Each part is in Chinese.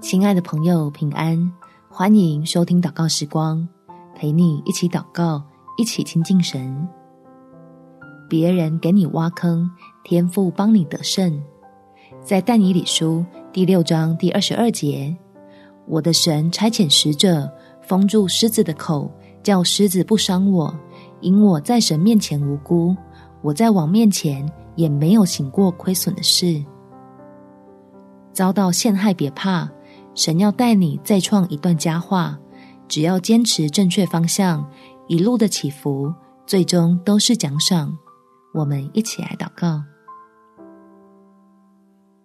亲爱的朋友，平安！欢迎收听祷告时光，陪你一起祷告，一起亲近神。别人给你挖坑，天父帮你得胜。在但以理书第六章第二十二节，我的神差遣使者封住狮子的口，叫狮子不伤我，因我在神面前无辜，我在王面前也没有行过亏损的事。遭到陷害别怕。神要带你再创一段佳话，只要坚持正确方向，一路的起伏，最终都是奖赏。我们一起来祷告：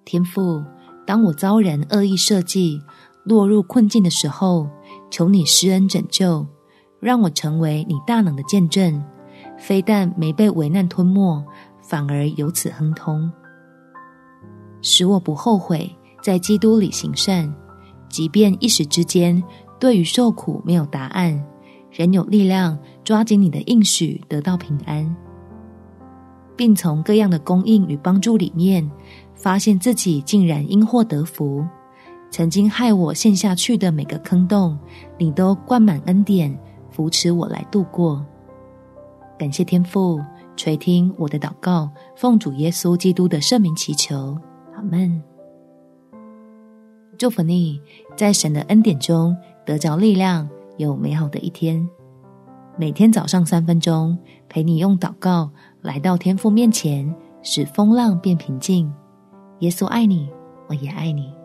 天父，当我遭人恶意设计，落入困境的时候，求你施恩拯救，让我成为你大能的见证，非但没被危难吞没，反而由此亨通，使我不后悔在基督里行善。即便一时之间对于受苦没有答案，仍有力量抓紧你的应许，得到平安，并从各样的供应与帮助里面，发现自己竟然因祸得福。曾经害我陷下去的每个坑洞，你都灌满恩典，扶持我来度过。感谢天父垂听我的祷告，奉主耶稣基督的圣名祈求，阿门。祝福你，在神的恩典中得着力量，有美好的一天。每天早上三分钟，陪你用祷告来到天父面前，使风浪变平静。耶稣爱你，我也爱你。